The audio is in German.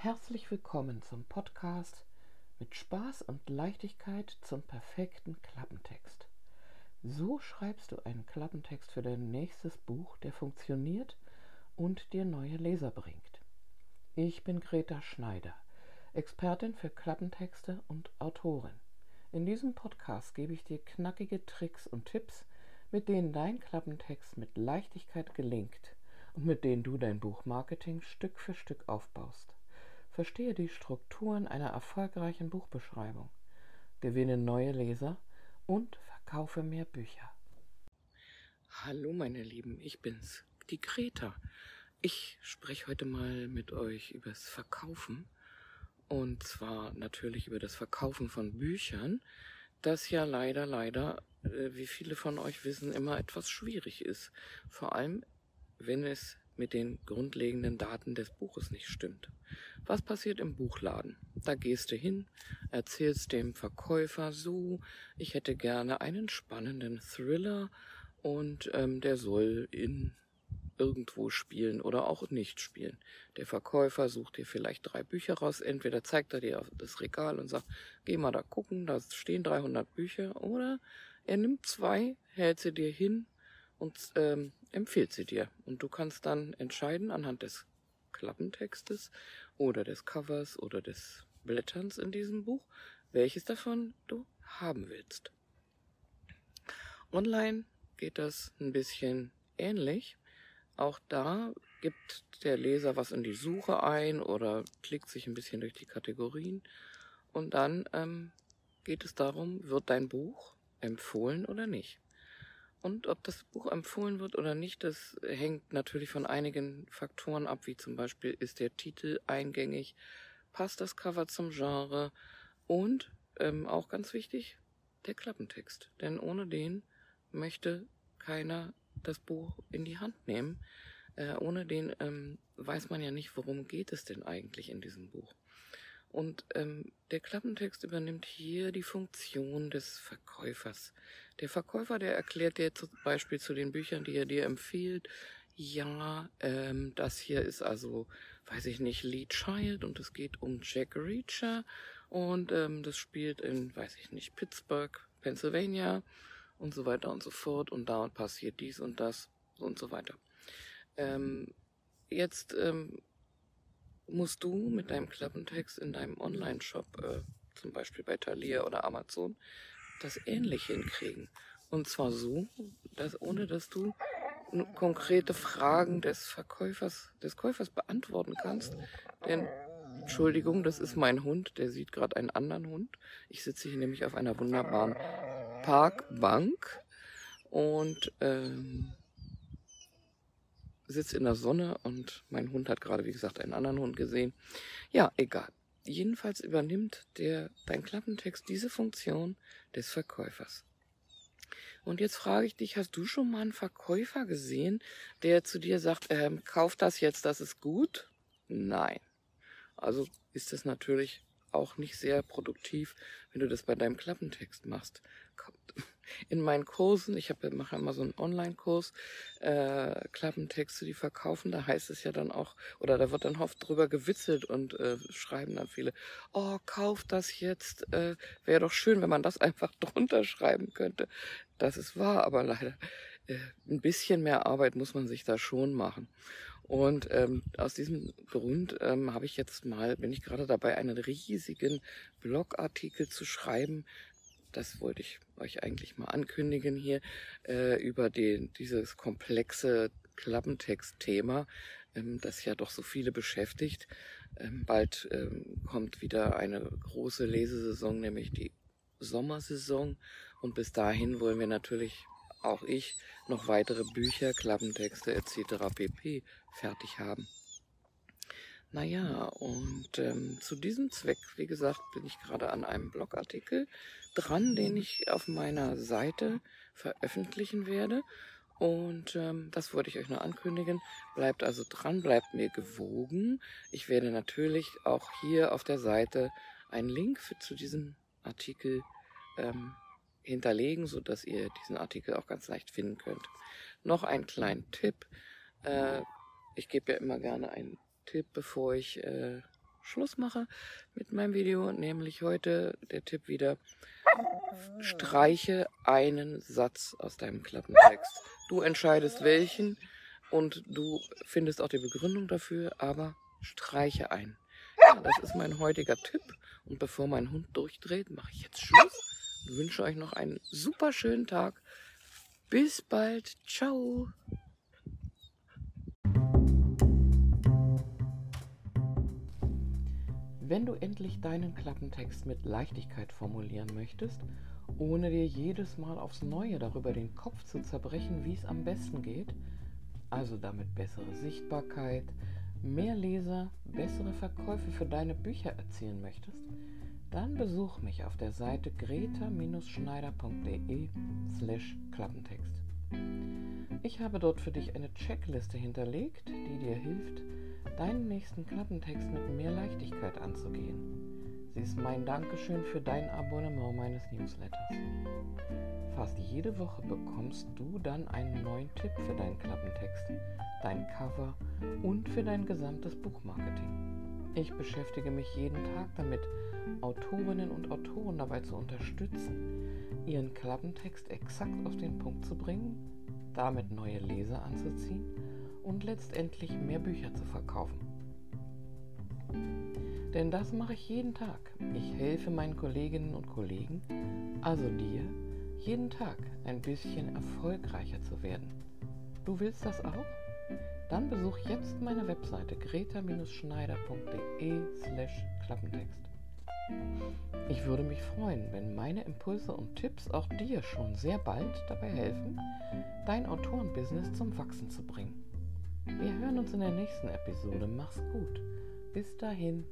Herzlich willkommen zum Podcast mit Spaß und Leichtigkeit zum perfekten Klappentext. So schreibst du einen Klappentext für dein nächstes Buch, der funktioniert und dir neue Leser bringt. Ich bin Greta Schneider, Expertin für Klappentexte und Autorin. In diesem Podcast gebe ich dir knackige Tricks und Tipps, mit denen dein Klappentext mit Leichtigkeit gelingt und mit denen du dein Buchmarketing Stück für Stück aufbaust. Verstehe die Strukturen einer erfolgreichen Buchbeschreibung, gewinne neue Leser und verkaufe mehr Bücher. Hallo meine Lieben, ich bin's, die Greta. Ich spreche heute mal mit euch übers Verkaufen und zwar natürlich über das Verkaufen von Büchern, das ja leider, leider, äh, wie viele von euch wissen, immer etwas schwierig ist. Vor allem, wenn es mit den grundlegenden Daten des Buches nicht stimmt. Was passiert im Buchladen? Da gehst du hin, erzählst dem Verkäufer so, ich hätte gerne einen spannenden Thriller und ähm, der soll in irgendwo spielen oder auch nicht spielen. Der Verkäufer sucht dir vielleicht drei Bücher raus. Entweder zeigt er dir das Regal und sagt, geh mal da gucken, da stehen 300 Bücher. Oder er nimmt zwei, hält sie dir hin und ähm, empfiehlt sie dir. Und du kannst dann entscheiden anhand des Klappentextes oder des Covers oder des Blätterns in diesem Buch, welches davon du haben willst. Online geht das ein bisschen ähnlich. Auch da gibt der Leser was in die Suche ein oder klickt sich ein bisschen durch die Kategorien. Und dann ähm, geht es darum, wird dein Buch empfohlen oder nicht. Und ob das Buch empfohlen wird oder nicht, das hängt natürlich von einigen Faktoren ab, wie zum Beispiel ist der Titel eingängig, passt das Cover zum Genre und ähm, auch ganz wichtig, der Klappentext. Denn ohne den möchte keiner das Buch in die Hand nehmen. Äh, ohne den ähm, weiß man ja nicht, worum geht es denn eigentlich in diesem Buch. Und ähm, der Klappentext übernimmt hier die Funktion des Verkäufers. Der Verkäufer, der erklärt dir zum Beispiel zu den Büchern, die er dir empfiehlt, ja, ähm, das hier ist also, weiß ich nicht, Lee Child und es geht um Jack Reacher und ähm, das spielt in, weiß ich nicht, Pittsburgh, Pennsylvania und so weiter und so fort und da passiert dies und das und so weiter. Ähm, jetzt ähm, musst du mit deinem Klappentext in deinem Online-Shop, äh, zum Beispiel bei Thalia oder Amazon, das ähnlich hinkriegen. Und zwar so, dass ohne dass du konkrete Fragen des Verkäufers, des Käufers beantworten kannst. Denn, Entschuldigung, das ist mein Hund, der sieht gerade einen anderen Hund. Ich sitze hier nämlich auf einer wunderbaren Parkbank und ähm, sitze in der Sonne und mein Hund hat gerade, wie gesagt, einen anderen Hund gesehen. Ja, egal. Jedenfalls übernimmt der, dein Klappentext diese Funktion des Verkäufers. Und jetzt frage ich dich, hast du schon mal einen Verkäufer gesehen, der zu dir sagt, ähm, kauf das jetzt, das ist gut? Nein. Also ist das natürlich auch nicht sehr produktiv, wenn du das bei deinem Klappentext machst. In meinen Kursen, ich habe mache immer so einen Online-Kurs, äh, Klappentexte, die verkaufen, da heißt es ja dann auch, oder da wird dann oft drüber gewitzelt und äh, schreiben dann viele, oh, kauf das jetzt, äh, wäre doch schön, wenn man das einfach drunter schreiben könnte. Das ist wahr, aber leider äh, ein bisschen mehr Arbeit muss man sich da schon machen. Und ähm, aus diesem Grund ähm, habe ich jetzt mal, bin ich gerade dabei, einen riesigen Blogartikel zu schreiben. Das wollte ich euch eigentlich mal ankündigen hier äh, über den, dieses komplexe Klappentext-Thema, ähm, das ja doch so viele beschäftigt. Ähm, bald ähm, kommt wieder eine große Lesesaison, nämlich die Sommersaison. Und bis dahin wollen wir natürlich auch ich noch weitere Bücher, Klappentexte etc. pp. fertig haben. Naja, und ähm, zu diesem Zweck, wie gesagt, bin ich gerade an einem Blogartikel dran, den ich auf meiner Seite veröffentlichen werde. Und ähm, das wollte ich euch nur ankündigen. Bleibt also dran, bleibt mir gewogen. Ich werde natürlich auch hier auf der Seite einen Link für, zu diesem Artikel ähm, hinterlegen, so dass ihr diesen Artikel auch ganz leicht finden könnt. Noch einen kleinen Tipp. Äh, ich gebe ja immer gerne einen Tipp, bevor ich äh, Schluss mache mit meinem Video, nämlich heute der Tipp wieder, streiche einen Satz aus deinem Klappentext. Du entscheidest welchen und du findest auch die Begründung dafür, aber streiche ein. Ja, das ist mein heutiger Tipp. Und bevor mein Hund durchdreht, mache ich jetzt Schluss wünsche euch noch einen super schönen Tag. Bis bald. Ciao. Wenn du endlich deinen Klappentext mit Leichtigkeit formulieren möchtest, ohne dir jedes Mal aufs Neue darüber den Kopf zu zerbrechen, wie es am besten geht, also damit bessere Sichtbarkeit, mehr Leser, bessere Verkäufe für deine Bücher erzielen möchtest, dann besuch mich auf der Seite greta-schneider.de slash Klappentext. Ich habe dort für dich eine Checkliste hinterlegt, die dir hilft, deinen nächsten Klappentext mit mehr Leichtigkeit anzugehen. Sie ist mein Dankeschön für dein Abonnement meines Newsletters. Fast jede Woche bekommst du dann einen neuen Tipp für deinen Klappentext, dein Cover und für dein gesamtes Buchmarketing. Ich beschäftige mich jeden Tag damit, Autorinnen und Autoren dabei zu unterstützen, ihren Klappentext exakt auf den Punkt zu bringen, damit neue Leser anzuziehen und letztendlich mehr Bücher zu verkaufen. Denn das mache ich jeden Tag. Ich helfe meinen Kolleginnen und Kollegen, also dir, jeden Tag ein bisschen erfolgreicher zu werden. Du willst das auch? Dann besuch jetzt meine Webseite greta-schneider.de slash Klappentext. Ich würde mich freuen, wenn meine Impulse und Tipps auch dir schon sehr bald dabei helfen, dein Autorenbusiness zum Wachsen zu bringen. Wir hören uns in der nächsten Episode. Mach's gut. Bis dahin.